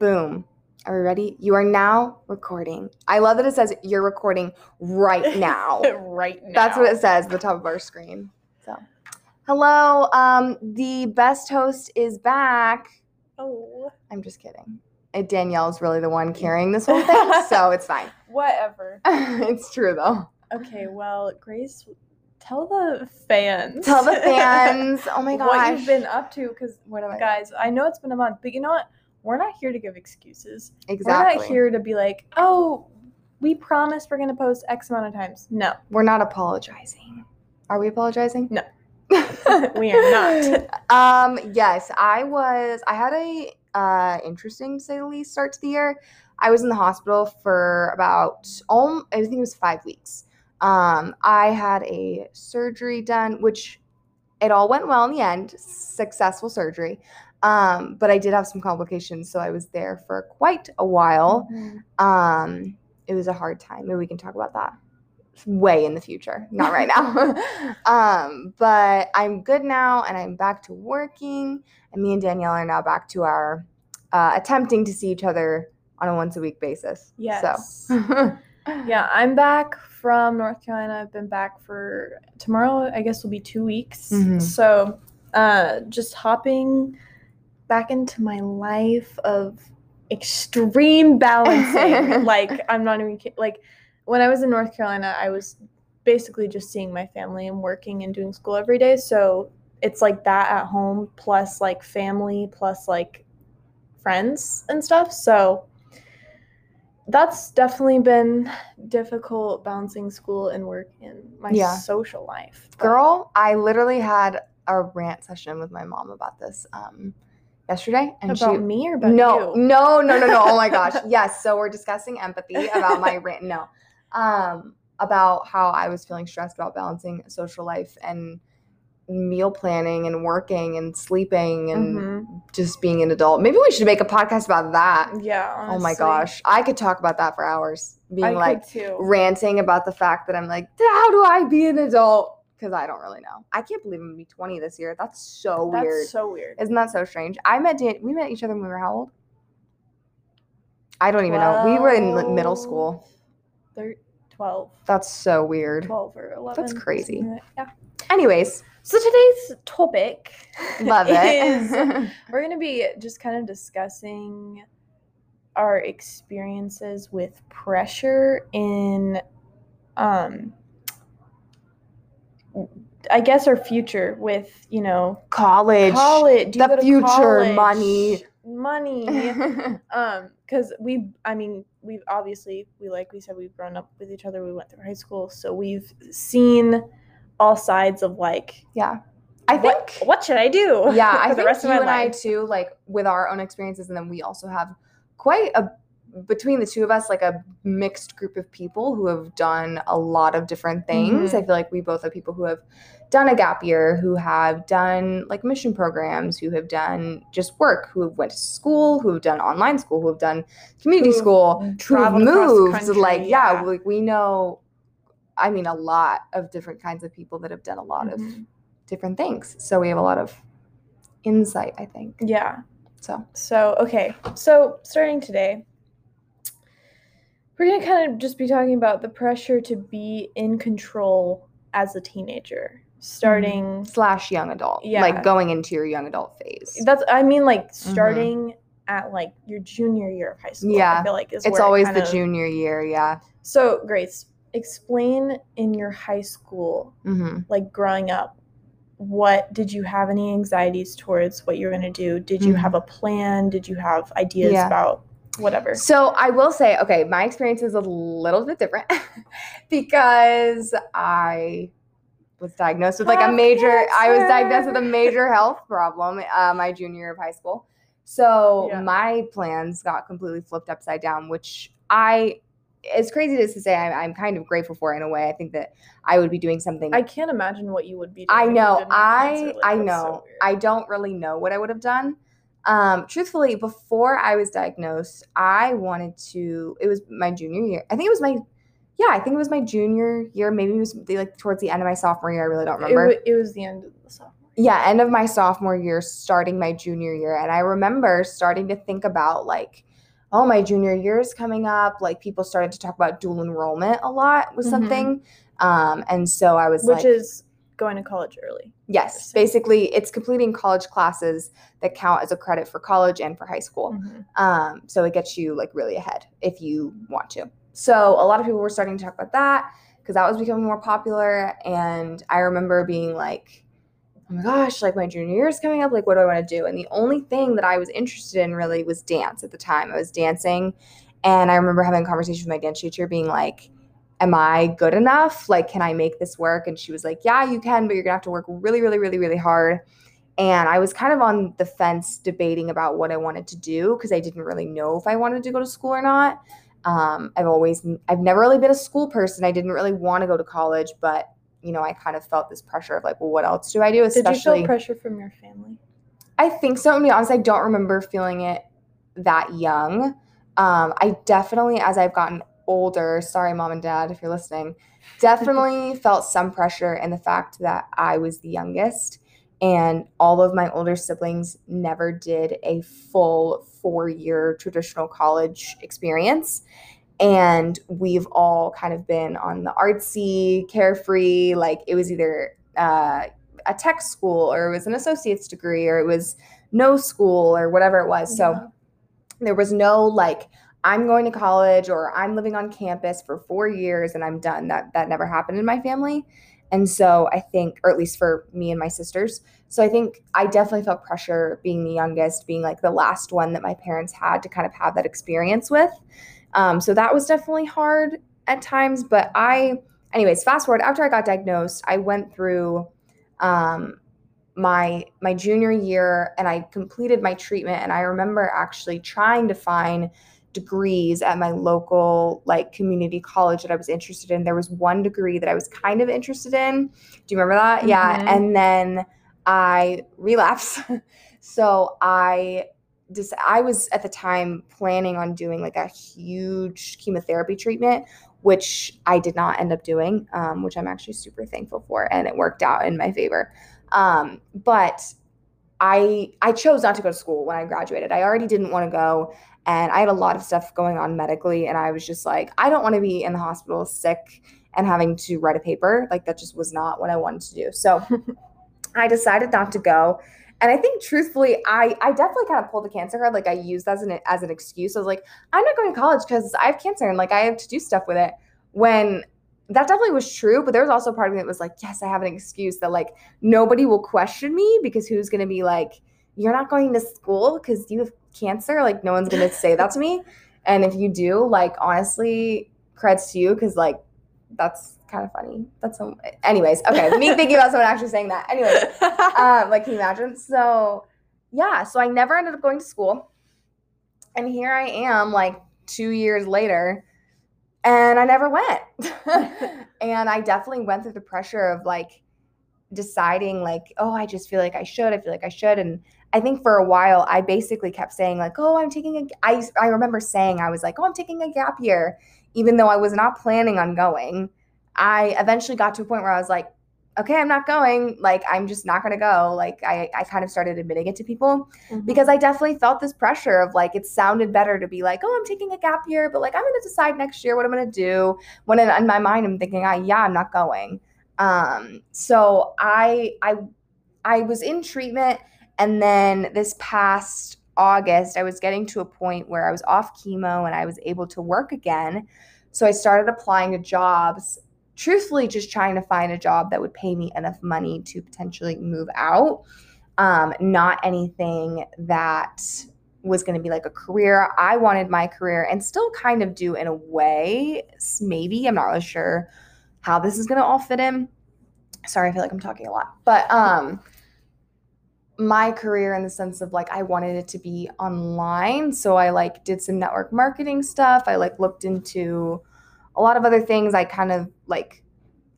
Boom. Are we ready? You are now recording. I love that it says you're recording right now. right now. That's what it says at the top of our screen. So, hello. Um, the best host is back. Oh, I'm just kidding. Danielle's really the one carrying this whole thing, so it's fine. whatever. it's true though. Okay, well, Grace, tell the fans. Tell the fans. Oh my gosh. what you've been up to, because What am I? guys, I know it's been a month, but you know what? We're not here to give excuses. Exactly. We're not here to be like, oh, we promise we're gonna post X amount of times. No, We're not apologizing. Are we apologizing? No. we are not. um, yes, I was. I had a uh, interesting, to say the least, start to the year. I was in the hospital for about, um, I think it was five weeks. Um, I had a surgery done, which it all went well in the end, successful surgery. Um, but I did have some complications, so I was there for quite a while. Mhm. Um, it was a hard time. Maybe we can talk about that way in the future, not right now. um, but I'm good now, and I'm back to working. And me and Danielle are now back to our uh, attempting to see each other on a once a week basis. Yes. So, Yeah, I'm back from North Carolina. I've been back for tomorrow. I guess will be two weeks. Mhm. So, uh, just hopping back into my life of extreme balancing. like I'm not even ki- like when I was in North Carolina, I was basically just seeing my family and working and doing school every day. So it's like that at home plus like family plus like friends and stuff. So that's definitely been difficult balancing school and work and my Yeah. social life. But- girl, I literally had a rant session with my mom about this um, yesterday, and about she me or about no, you? no, no, no, no. no! Oh my gosh. Yes. So we're discussing empathy about my rant. No. Um, about how I was feeling stressed about balancing social life and meal planning and working and sleeping and Mhm. just being an adult. Maybe we should make a podcast about that. Yeah. Oh my gosh. I could talk about that for hours. Being I like ranting about the fact that I'm like, how do I be an adult? Because I don't really know. I can't believe I'm gonna be 20 this year. That's so weird. That's weird. so weird. Isn't that so strange? I met Dan- we met each other when we were how old? I don't even know. We were in li- middle school. Thir- 12, That's so weird. 12 or 11. That's crazy. like that. Anyways, So today's topic love is it. we're going to be just kind of discussing our experiences with pressure in um I guess our future with, you know, College. college, the future, college? money. money. um because we i mean we've obviously we like we said we've grown up with each other we went through high school so we've seen all sides of like yeah. I think what should i do yeah, I for think the rest you of my and I life too, like with our own experiences, and then we also have quite a between the two of us, like a mixed group of people who have done a lot of different things. Mhm. I feel like we both have people who have done a gap year, who have done like mission programs, who have done just work, who have went to school, who have done online school, who have done community school, who have traveled moved. country, like yeah, yeah. like we know. I mean, a lot of different kinds of people that have done a lot of Mhm. different things. So we have a lot of insight, I think. yeah So so okay so starting today we're gonna kind of just be talking about the pressure to be in control as a teenager starting slash young adult, Yeah. like going into your young adult phase. That's I mean like starting at like your junior year of high school. Yeah. I feel like is It's it always kind the of- junior year, yeah. So Grace, explain in your high school, hmm like growing up, what did you have any anxieties towards what you're gonna do? Did you Mhm. have a plan? Did you have ideas Yeah. about whatever? So I will say, okay, my experience is a little bit different because I was diagnosed with like a major. I was diagnosed with a major health problem uh, my junior year of high school. So Yeah. my plans got completely flipped upside down, which I, as crazy as to say, I'm, I'm kind of grateful for in a way. I think that I would be doing something I can't imagine what you would be doing. I know. I I that's so know. I don't really know what I would have done. Um, truthfully, before I was diagnosed, I wanted to. It was my junior year. I think it was my. Yeah, I think it was my junior year. Maybe it was the, like towards the end of my sophomore year. I really don't It, remember. wa- it was the end of the sophomore. yeah, end of my sophomore year, starting my junior year. And I remember starting to think about like, oh, my junior year is coming up. Like people started to talk about dual enrollment a lot was Mhm. something. Um, and so I was Which like, is going to college early. yes, basically it's completing college classes that count as a credit for college and for high school. Mhm. Um, so it gets you like really ahead if you want to. So a lot of people were starting to talk about that because that was becoming more popular. And I remember being like, oh my gosh, like my junior year is coming up. Like, what do I want to do? And the only thing that I was interested in really was dance at the time. I was dancing. And I remember having a conversation with my dance teacher being like, Am I good enough? Like, can I make this work? And she was like, Yeah, you can, but you're gonna have to work really, really, really, really hard. And I was kind of on the fence debating about what I wanted to do because I didn't really know if I wanted to go to school or not. Um, I've always, I've never really been a school person. I didn't really want to go to college, but you know, I kind of felt this pressure of like, well, what else do I do? Did you feel pressure from your family? I think so. To be honest, I don't remember feeling it that young. Um, I definitely, as I've gotten older, sorry, mom and dad, if you're listening, definitely felt some pressure in the fact that I was the youngest and all of my older siblings never did a full four year traditional college experience. And we've all kind of been on the artsy, carefree, like it was either uh, a tech school or it was an associate's degree or it was no school or whatever it was. So there was no like i'm going to college or i'm living on campus for four years and i'm done. That that never happened in my family. And so i think or at least for me and my sisters so i think i definitely felt pressure being the youngest being like the last one that my parents had to kind of have that experience with. Um, so that was definitely hard at times but i anyways fast forward after i got diagnosed i went through um, my my junior year and I completed my treatment. And I remember actually trying to find degrees at my local like community college that I was interested in. There was one degree that I was kind of interested in. Do you remember that? Yeah, Mhm. and then I relapsed. so I just I was at the time planning on doing like a huge chemotherapy treatment which I did not end up doing, um, which I'm actually super thankful for, and it worked out in my favor. Um, but I I chose not to go to school when I graduated. I already didn't want to go, and I had a lot of stuff going on medically, and I was just like, I don't want to be in the hospital sick and having to write a paper. Like that just was not what I wanted to do. So I decided not to go. And I think truthfully, I I definitely kind of pulled the cancer card. Like I used that as an as an excuse. I was like, I'm not going to college because I have cancer and like I have to do stuff with it. When that definitely was true, but there was also part of me that was like, yes, I have an excuse that like nobody will question me because who's gonna be like, you're not going to school because you have cancer? Like no one's gonna say that to me. And if you do, like honestly, creds to you because like that's kind of funny. That's so anyways, okay. me thinking about someone actually saying that. Anyways, um, like can you imagine? So yeah, so I never ended up going to school. And here I am like two years later, and I never went. and I definitely went through the pressure of like deciding like, oh, I just feel like I should, I feel like I should. And I think for a while I basically kept saying, like, oh, I'm taking a I I remember saying I was like, oh, I'm taking a gap year, even though I was not planning on going. I eventually got to a point where I was like, okay, I'm not going. Like, I'm just not going to go. Like, I, I kind of started admitting it to people Mhm. because I definitely felt this pressure of like, it sounded better to be like, oh, I'm taking a gap year, but like, I'm going to decide next year what I'm going to do. When in, in my mind, I'm thinking, ah, yeah, I'm not going. Um, so I, I, I was in treatment. And then this past August, I was getting to a point where I was off chemo and I was able to work again. So I started applying to jobs truthfully just trying to find a job that would pay me enough money to potentially move out. Um, not anything that was going to be like a career. I wanted my career and still kind of do in a way maybe i'm not really sure how this is going to all fit in. Sorry i feel like i'm talking a lot but um my career in the sense of like I wanted it to be online. So I like did some network marketing stuff. I like looked into a lot of other things. I kind of like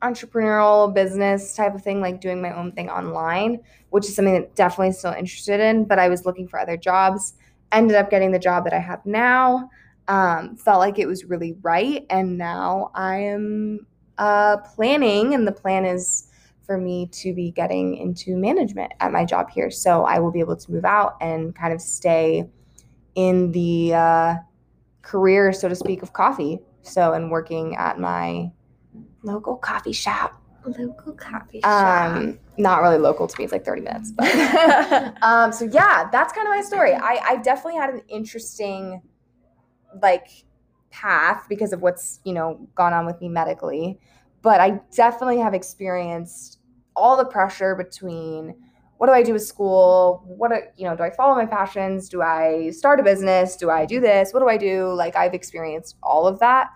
entrepreneurial business type of thing, like doing my own thing online, which is something that definitely still interested in. But I was looking for other jobs. Ended up getting the job that I have now. Um, felt like it was really right, and now I am uh, planning, and the plan is for me to be getting into management at my job here. So I will be able to move out and kind of stay in the uh, career, so to speak, of coffee. So, and working at my local coffee shop. Local coffee shop. Um, not really local to me. It's like 30 minutes. But um, so yeah, that's kind of my story. I, I definitely had an interesting like path because of what's, you know, gone on with me medically. But I definitely have experienced all the pressure between what do I do with school? What do, you know, do I follow my passions? Do I start a business? Do I do this? What do I do? Like I've experienced all of that.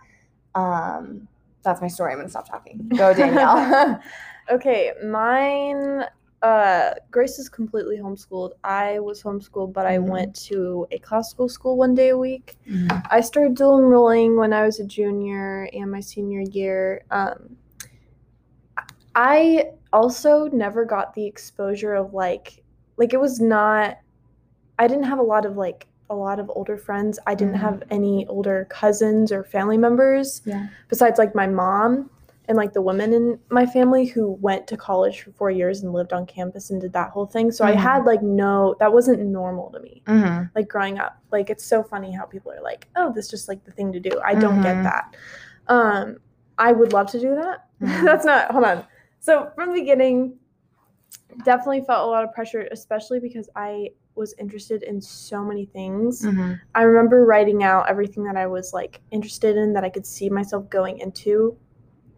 Um, that's my story. I'm gonna stop talking. Go, Danielle. okay, mine. Uh, Grace is completely homeschooled. I was homeschooled, but I Mhm. went to a classical school one day a week. Mhm. I started dual enrolling when I was a junior and my senior year. Um, I also never got the exposure of like, like it was not. I didn't have a lot of like a lot of older friends. I didn't Mhm. have any older cousins or family members Yeah. besides like my mom and like the women in my family who went to college for four years and lived on campus and did that whole thing. So I Mhm. had like no, that wasn't normal to me Mhm. like growing up. Like it's so funny how people are like, "Oh, this is just like the thing to do." I don't Mhm. get that. Um, I would love to do that. Mhm. That's not. Hold on. So from the beginning, definitely felt a lot of pressure, especially because I was interested in so many things. Mhm. I remember writing out everything that I was like interested in that I could see myself going into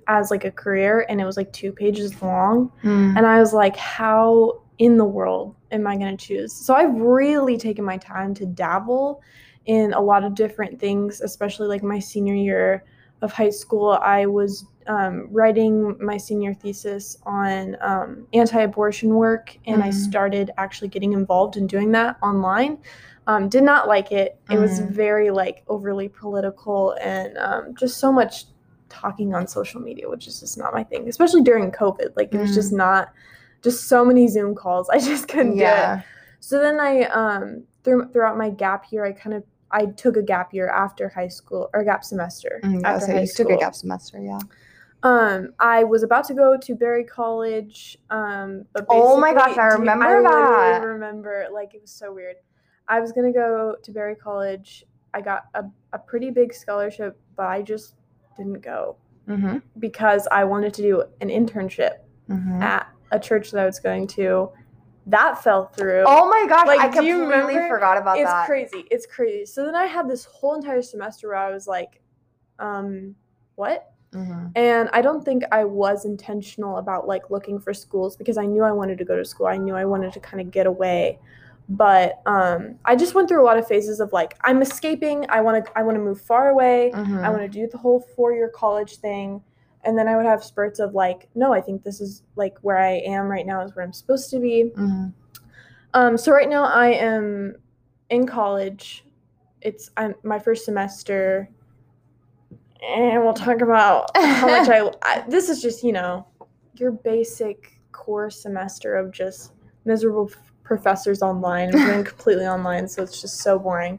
as like a career, and it was like two pages long. Mhm. And I was like, how in the world am I going to choose? So I've really taken my time to dabble in a lot of different things, especially like my senior year of high school. I was um, writing my senior thesis on um, anti abortion work, and I Mhm. started actually getting involved in doing that online. Um, did not like it. It was Mhm. very like overly political and um, just so much talking on social media, which is just not my thing, especially during COVID. Like it was just not just so many Zoom calls. I just couldn't do it. Yeah. So then I um through, throughout my gap year, I kind of I took a gap year after high school or gap semester Mm, yeah, after so high you school. took a gap semester, yeah. Um, I was about to go to Berry College. Um, but Oh my gosh, I remember I that. remember like it was so weird. I was gonna go to Berry College. I got a, a pretty big scholarship, but I just didn't go Mm-hmm. because I wanted to do an internship Mm-hmm. at a church that I was going to. That fell through. Oh my gosh, Like, I completely forgot about it's that. It's crazy. It's crazy. So then I had this whole entire semester where I was like, um, what? Mhm. And I don't think I was intentional about like looking for schools because I knew I wanted to go to school. I knew I wanted to kind of get away. But um, I just went through a lot of phases of like I'm escaping. I want to I want to move far away. Mhm. I want to do the whole four year college thing. And then I would have spurts of like, no, I think this is like where I am right now is where I'm supposed to be. Mhm. Um, so right now I am in college. It's I'm my first semester, and we'll talk about how much I, I. This is just you know, your basic core semester of just miserable professors online. I'm doing completely online, so it's just so boring.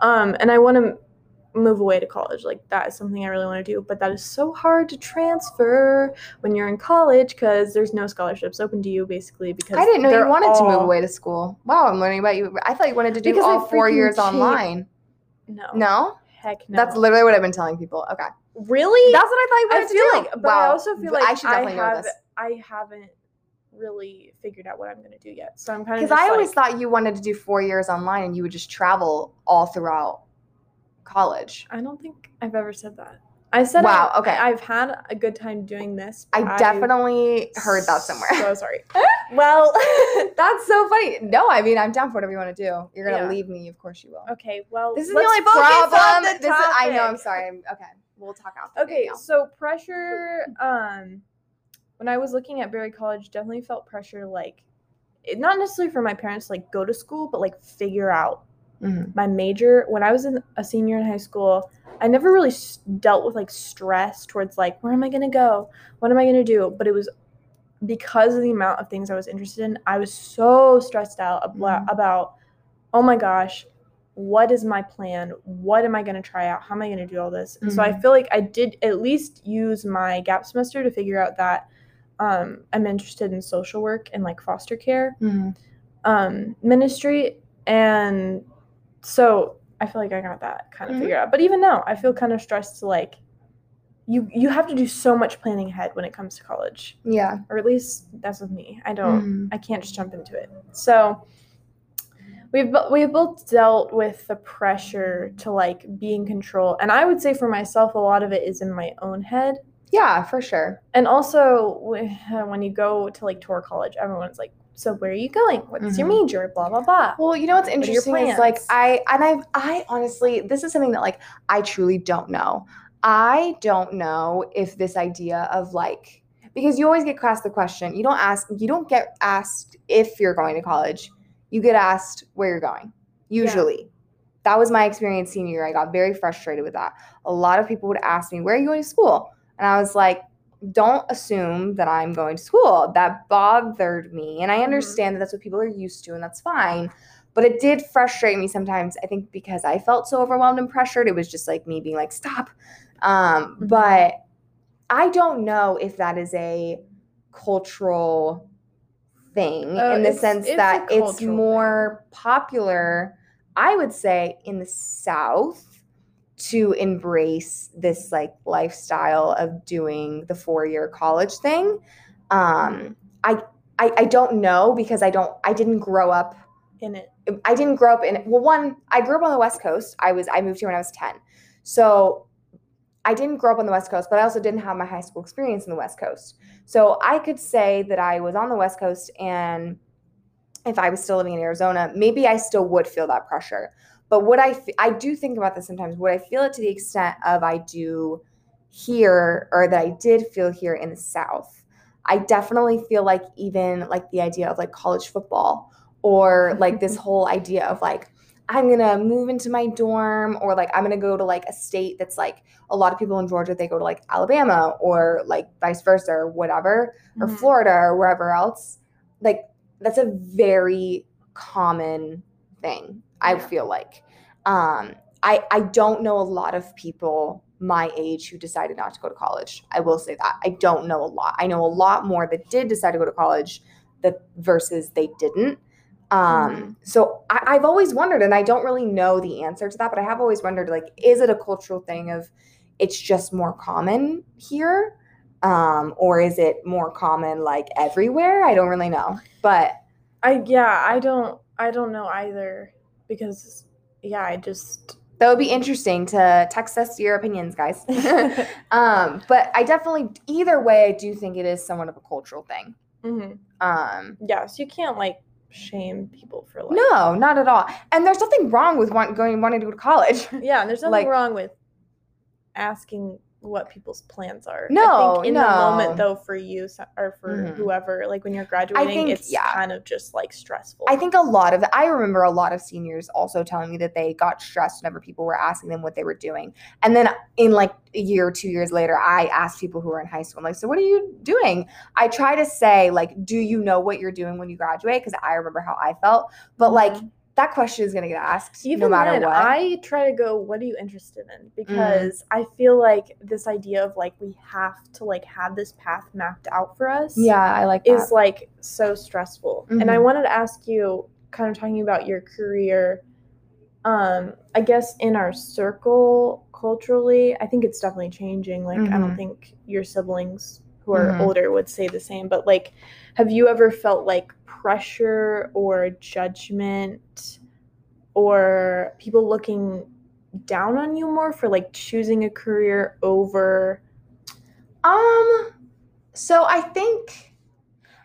Um, and I want to move away to college. Like that is something I really want to do, but that is so hard to transfer when you're in college because there's no scholarships open to you basically because I didn't know you wanted to move away to school. Wow, I'm learning about you. I thought you wanted to do Because all four years online. No. No? Heck no. That's literally what I've been telling people. Okay. really. That's what I thought you I wanted feel to do. like, but I also feel like I should definitely know have, this. I haven't really figured out what I'm gonna do yet. So I'm kind of Because I always thought you wanted to do four years online and you would just travel all throughout college. I don't think I've ever said that. I said Wow, I, okay. I've had a good time doing this. I definitely heard that somewhere. So sorry. well, That's so funny. No, I mean I'm down for whatever you want to do. You're gonna Yeah. leave me, of course you will. okay. Well, This is the only problem. the This is, I know. I'm sorry. I'm, okay, we'll talk after. Okay, so pressure. Um, when I was looking at Berry College, definitely felt pressure. Like, it, not necessarily for my parents to like go to school, but like figure out Mhm. my major. When I was in a senior in high school, I never really s- dealt with like stress towards like where am I gonna go, what am I gonna do. But it was because of the amount of things I was interested in. I was so stressed out abla- Mhm. about, oh my gosh, what is my plan? What am I going to try out? How am I going to do all this? And so I Mhm. feel like I did at least use my gap semester to figure out that um, I'm interested in social work and like foster care Mhm. um, ministry, and so I feel like I got that kind of Mhm. figured out. But even now, I feel kind of stressed to like you you have to do so much planning ahead when it comes to college, Yeah. or at least that's with me. I don't. Mhm. I can't just jump into it. So we've we've both dealt with the pressure to like be in control, and I would say for myself, a lot of it is in my own head. Yeah, for sure. And also, when you go to like tour college, everyone's like, "So where are you going? What's your Mhm. major? Blah blah blah." Well, you know what's interesting is like? I and I I honestly this is something that like I truly don't know. I don't know if this idea of like because you always get asked the question. You don't ask you don't get asked if you're going to college. You get asked where you're going. Usually. That was my experience senior year. I got very frustrated with that. A lot of people would ask me, "Where are you going to school?" And I was like, don't assume that I'm going to school. That bothered me. And I understand that that's what people are used to, and that's fine. But it did frustrate me sometimes. I think because I felt so overwhelmed and pressured, it was just like me being like, stop. Um, Mhm. But I don't know if that is a cultural thing Oh, in the sense that it's more popular, I would say, in the South to embrace this like lifestyle of doing the four-year college thing. Um, I, I I don't know because I don't I didn't grow up in it. I didn't grow up in it. well one I grew up on the west coast I was I moved here when I was 10 so I didn't grow up on the west coast but I also didn't have my high school experience in the west coast so I could say that I was on the west coast and if I was still living in Arizona maybe I still would feel that pressure but what I f- I do think about this sometimes would I feel it to the extent of I do here or that I did feel here in the south. I definitely feel like even like the idea of like college football or like this whole idea of like I'm gonna move into my dorm or like I'm gonna go to like a state that's like a lot of people in Georgia they go to like Alabama or like vice versa or whatever or Mhm. Florida or wherever else. Like that's a very common thing I Yeah. feel like. Um I I don't know a lot of people my age who decided not to go to college. I will say that. I don't know a lot. I know a lot more that did decide to go to college that versus they didn't. Um Mhm. so I, i've always wondered and i don't really know the answer to that but i have always wondered like is it a cultural thing of it's just more common here? Um or is it more common like everywhere? I don't really know but I yeah, I don't I don't know either because yeah, I just that would be interesting to text us your opinions guys. Um but i definitely either way i do think it is somewhat of a cultural thing. Mhm. um yeah, so you can't like shame people for like no not at all. And there's nothing wrong with want, going wanting to go to college. Yeah, and there's nothing Like- wrong with asking what people's plans are. I No, think in the moment though, for you or for Mhm. whoever, like when you're graduating, think- it's yeah. kind of just like stressful. I think a lot of I remember a lot of seniors also telling me that they got stressed whenever people were asking them what they were doing. And then in like a year or two years later, I asked people who were in high school, I'm like, so what are you doing? I try to say, like, do you know what you're doing when you graduate? Because I remember how I felt. But like Mhm. That question is gonna get asked even no matter then, what. Mm. I try to go, what are you interested in? Because I feel like this idea of like we have to like have this path mapped out for us. yeah, I like is like so stressful. And I Mhm. wanted to ask you, kind of talking about your career. Um, I guess in our circle culturally, I think it's definitely changing. Like I don't Mhm. think your siblings who are Mhm. older would say the same. But like, have you ever felt like pressure or judgment or people looking down on you more for like choosing a career over Um, so I think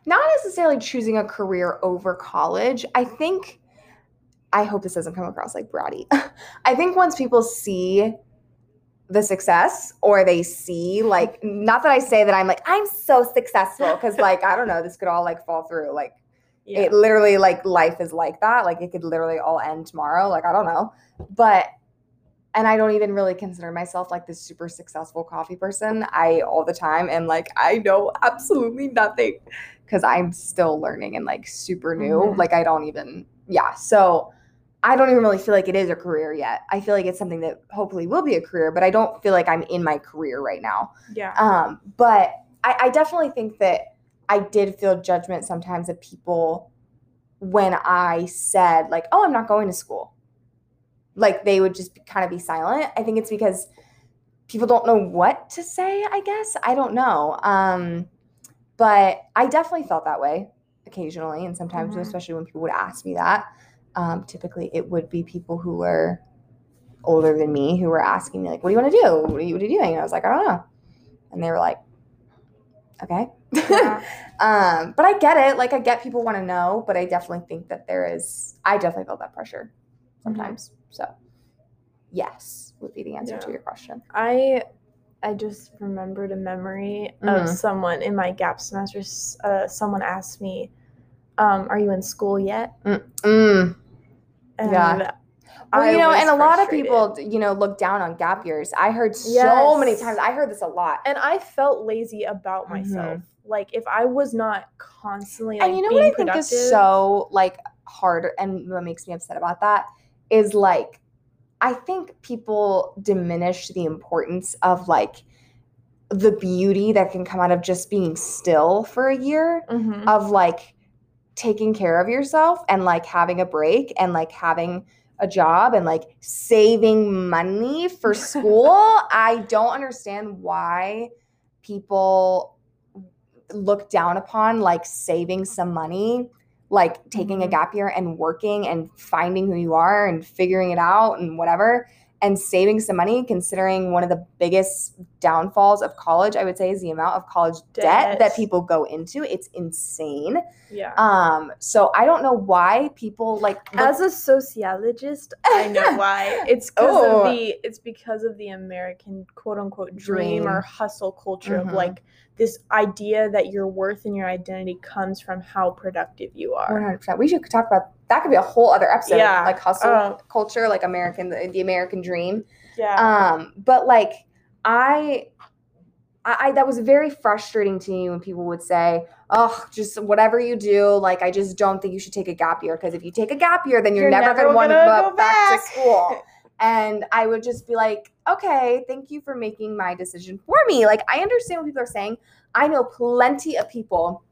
not necessarily choosing a career over college. I think I hope this doesn't come across like bratty. I think once people see the success or they see like not that I say that I'm like I'm so successful cuz like I don't know this could all like fall through like yeah. it literally like life is like that like it could literally all end tomorrow like i don't know but and i don't even really consider myself like this super successful coffee person i all the time am like i know absolutely nothing because i'm still learning and like super new Mhm. like i don't even yeah so i don't even really feel like it is a career yet i feel like it's something that hopefully will be a career but i don't feel like i'm in my career right now yeah. um, but I, I definitely think that I did feel judgment sometimes of people when I said like, "Oh, I'm not going to school." Like they would just kind of be silent. I think it's because people don't know what to say, I guess. I don't know. Um but I definitely felt that way occasionally and sometimes Mhm. especially when people would ask me that. Um typically it would be people who were older than me who were asking me like, "What do you want to do? What are you, what are you doing?" And I was like, "I don't know." And they were like, "Okay." Yeah. um, but I get it. Like I get people want to know, but I definitely think that there is. I definitely felt that pressure sometimes. So, yes, would be the answer to your question. I I just remembered a memory Mhm. of someone in my gap semester. Uh, someone asked me, um, "Are you in school yet?" Mm. And Yeah. Well, I you know, and a lot of people, you know, look down on gap years. I heard so many times. I heard this a lot. and I felt lazy about myself. Like if I was not constantly like Mm-hmm. and you know what I productive, think is so like hard and what makes me upset about that is like I think people diminish the importance of like the beauty that can come out of just being still for a year Mhm. of like taking care of yourself and like having a break and like having a job and like saving money for school. I don't understand why people look down upon like saving some money, like taking a Mhm. gap year and working and finding who you are and figuring it out and whatever and saving some money considering one of the biggest downfalls of college I would say is the amount of college debt, Debt. that people go into. It's insane. yeah. Um so I don't know why people like look- As a sociologist, I know why. It's because Oh. of the it's because of the American quote unquote dream, or hustle culture Mhm. of like this idea that your worth and your identity comes from how productive you are. 100%. We should talk about that could be a whole other episode Yeah. like hustle Oh. culture like American the, the American dream. Yeah. Um, but like I, I, that was very frustrating to me when people would say, "Oh, just whatever you do, like I just don't think you should take a gap year because if you take a gap year, then you're, You're never, never gonna want to go go back, back." to school." And I would just be like, "Okay, thank you for making my decision for me." Like I understand what people are saying. I know plenty of people,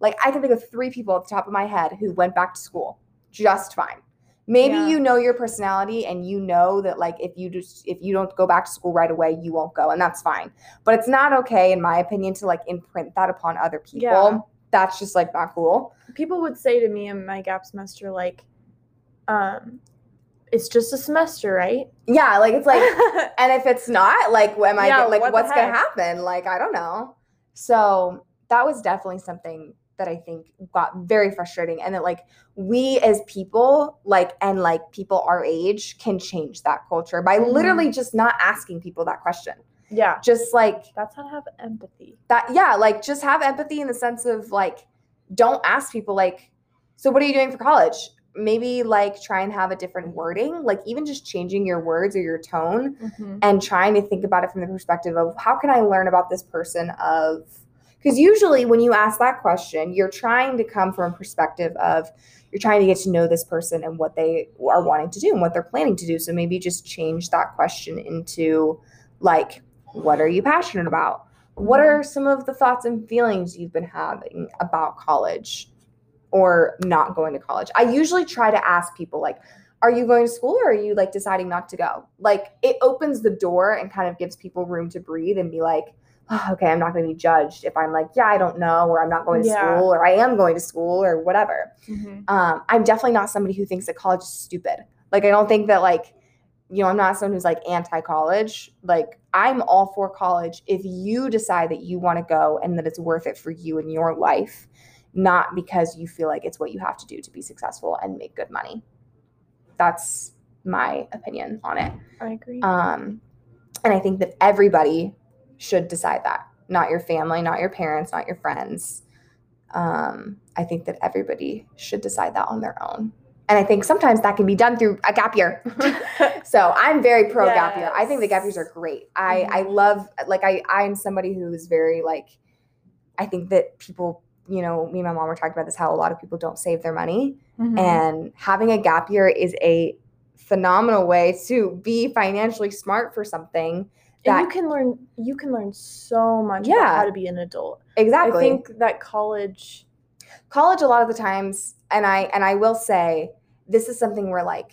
like I can think of three people at the top of my head who went back to school just fine. Maybe Yeah. you know your personality and you know that like if you just if you don't go back to school right away, you won't go and that's fine. But it's not okay in my opinion to like imprint that upon other people. Yeah. That's just like not cool. People would say to me in my gap semester, like, um, it's just a semester, right? Yeah, like it's like and if it's not, like am I Yeah, like what what's gonna happen? Like I don't know. So that was definitely something that I think got very frustrating and that like we as people like and like people our age can change that culture by Mhm. literally just not asking people that question. yeah. Just like That's how to have empathy. that yeah, like just have empathy in the sense of like don't ask people like so what are you doing for college? Maybe like try and have a different wording, like even just changing your words or your tone Mhm. and trying to think about it from the perspective of how can I learn about this person of because usually when you ask that question, you're trying to come from a perspective of you're trying to get to know this person and what they are wanting to do and what they're planning to do. So maybe just change that question into like, what are you passionate about? What are some of the thoughts and feelings you've been having about college or not going to college? I usually try to ask people like, are you going to school or are you like deciding not to go? Like it opens the door and kind of gives people room to breathe and be like, oh, okay, I'm not going to be judged if I'm like, yeah, I don't know, or I'm not going to Yeah. school, or I am going to school, or whatever. Mhm. Um, I'm definitely not somebody who thinks that college is stupid. Like I don't think that like, you know, I'm not someone who's like anti-college. Like I'm all for college if you decide that you want to go and that it's worth it for you in your life, not because you feel like it's what you have to do to be successful and make good money. That's my opinion on it. I agree. Um, and I think that everybody should decide that, not your family, not your parents, not your friends. Um, I think that everybody should decide that on their own. And I think sometimes that can be done through a gap year. so I'm very pro gap year. I think the gap years are great. I I love like I I'm somebody who is very like I think that people, you know, me and my mom were talking about this how a lot of people don't save their money Mhm. and having a gap year is a phenomenal way to be financially smart for something and you can learn you can learn so much Yeah. about how to be an adult. exactly I think that college college a lot of the times and i and i will say this is something where like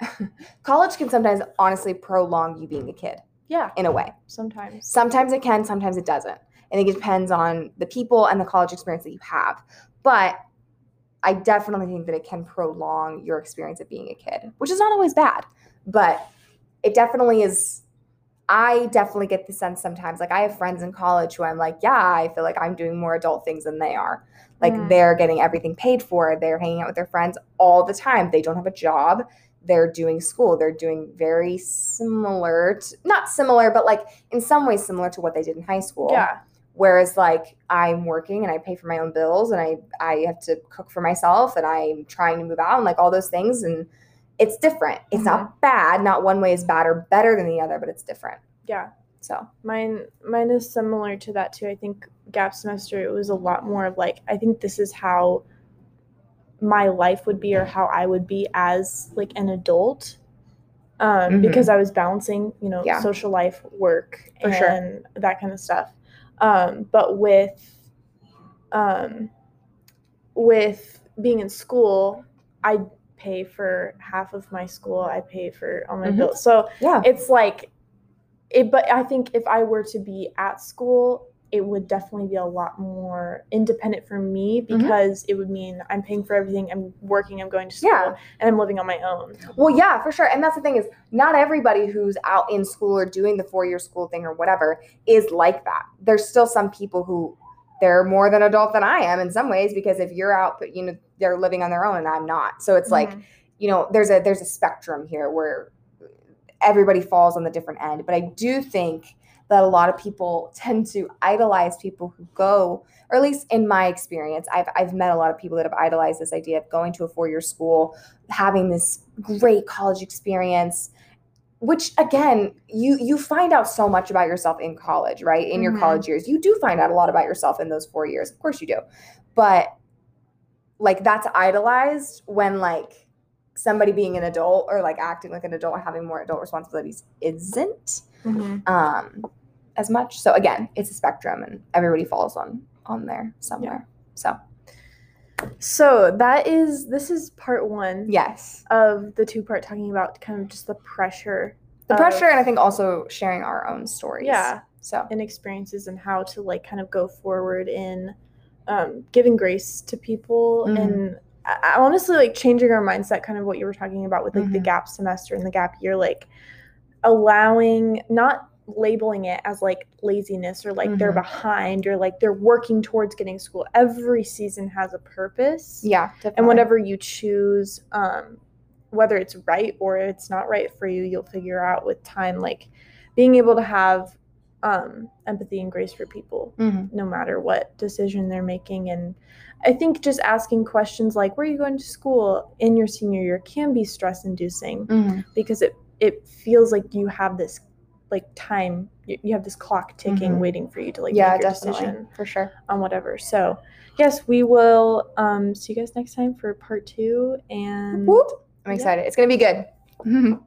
college can sometimes honestly prolong you being a kid yeah, in a way sometimes. sometimes it can sometimes it doesn't i think it depends on the people and the college experience that you have but i definitely think that it can prolong your experience of being a kid which is not always bad but it definitely is i definitely get the sense sometimes like i have friends in college who i'm like yeah i feel like i'm doing more adult things than they are like Mm. they're getting everything paid for they're hanging out with their friends all the time they don't have a job they're doing school they're doing very similar to, not similar but like in some ways similar to what they did in high school Yeah. Whereas like i'm working and i pay for my own bills and i i have to cook for myself and i'm trying to move out and like all those things and it's different it's not bad not one way is bad or better than the other but it's different Yeah. so Mine mine is similar to that too. I think gap semester it was a lot more of like I think this is how my life would be or how I would be as like an adult. Um, Mhm. because I was balancing, you know, Yeah. social life, work, For sure. and that kind of stuff. Um, but with um with being in school, I pay for half of my school. I pay for all my Mhm. bills. So yeah it's like it but i think if i were to be at school it would definitely be a lot more independent for me Mhm. because it would mean i'm paying for everything i'm working i'm going to school Yeah. and i'm living on my own Well, yeah, for sure. And that's the thing is, not everybody who's out in school or doing the four year school thing or whatever is like that. There's still some people who they're more than adult than I am in some ways because if you're out, but you know, they're living on their own and I'm not. So it's like, Mhm. you know, there's a there's a spectrum here where everybody falls on the different end. But I do think that a lot of people tend to idolize people who go, or at least in my experience, I've I've met a lot of people that have idolized this idea of going to a four-year school, having this great college experience. Which again, you you find out so much about yourself in college, right? In your Mhm. college years, you do find out a lot about yourself in those four years. Of course, you do, but like that's idolized when like somebody being an adult or like acting like an adult having more adult responsibilities isn't Mhm. um as much. So again it's a spectrum and everybody falls on on there somewhere. So. So that is this is part one yes. of the two part talking about kind of just the pressure the of- pressure and i think also sharing our own stories. Yeah. So. And experiences and how to like kind of go forward in um, giving grace to people Mhm. and I, honestly like changing our mindset kind of what you were talking about with like the Mhm. gap semester and the gap year like allowing not labeling it as like laziness or like they're Mhm. behind or like they're working towards getting school every season has a purpose yeah definitely. and whatever you choose um whether it's right or it's not right for you you'll figure out with time like being able to have um empathy and grace for people Mhm. no matter what decision they're making and i think just asking questions like where are you going to school in your senior year can be stress inducing Mhm. because it it feels like you have this like time you, you have this clock ticking Mhm. waiting for you to like yeah make your definitely decision for sure on whatever. So, yes, we will um, see you guys next time for part two. And Whoop. i'm Yeah. excited it's gonna be good